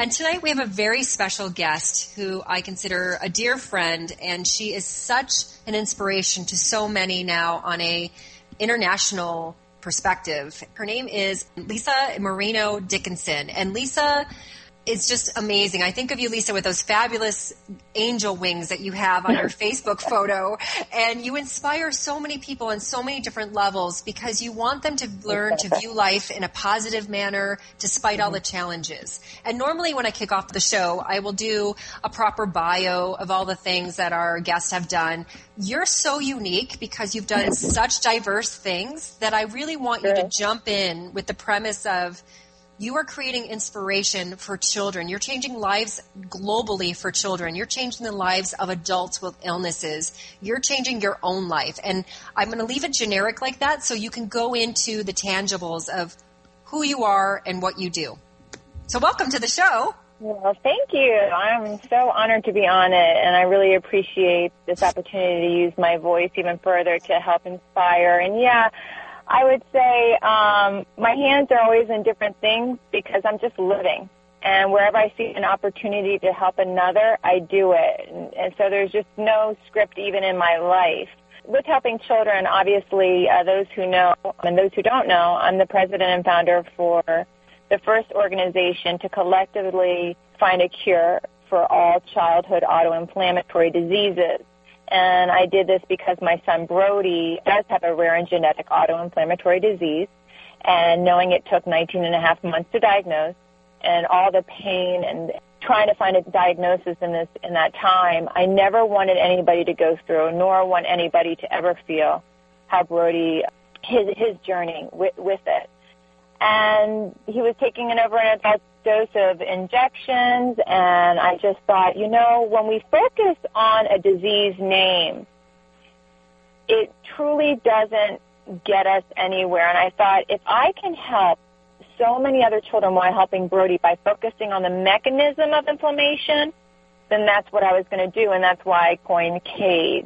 And tonight we have a very special guest who I consider a dear friend, and she is such an inspiration to so many now on a international perspective. Her name is Lisa Moreno Dickinson, and Lisa it's just amazing. I think of you, Lisa, with those fabulous angel wings that you have on your Facebook photo. And you inspire so many people on so many different levels because you want them to learn to view life in a positive manner despite all the mm-hmm. challenges. And normally when I kick off the show, I will do a proper bio of all the things that our guests have done. You're so unique because you've done such diverse things that I really want you to jump in with the premise of you are creating inspiration for children. You're changing lives globally for children. You're changing the lives of adults with illnesses. You're changing your own life. And I'm going to leave it generic like that so you can go into the tangibles of who you are and what you do. So, welcome to the show. Well, thank you. I'm so honored to be on it, and I really appreciate this opportunity to use my voice even further to help inspire. And yeah, I would say um, my hands are always in different things because I'm just living. And wherever I see an opportunity to help another, I do it. And, and so there's just no script even in my life. With helping children, obviously, uh, those who know and those who don't know, I'm the president and founder for the first organization to collectively find a cure for all childhood autoinflammatory diseases. And I did this because my son Brody does have a rare and genetic autoinflammatory disease. And knowing it took 19 and a half months to diagnose and all the pain and trying to find a diagnosis in this, in that time, I never wanted anybody to go through, nor want anybody to ever feel how Brody, his, his journey with, with it. And he was taking an over an adult dose of injections, and I just thought, you know, when we focus on a disease name, it truly doesn't get us anywhere. And I thought, if I can help so many other children while helping Brody by focusing on the mechanism of inflammation, then that's what I was going to do, and that's why I coined CAID.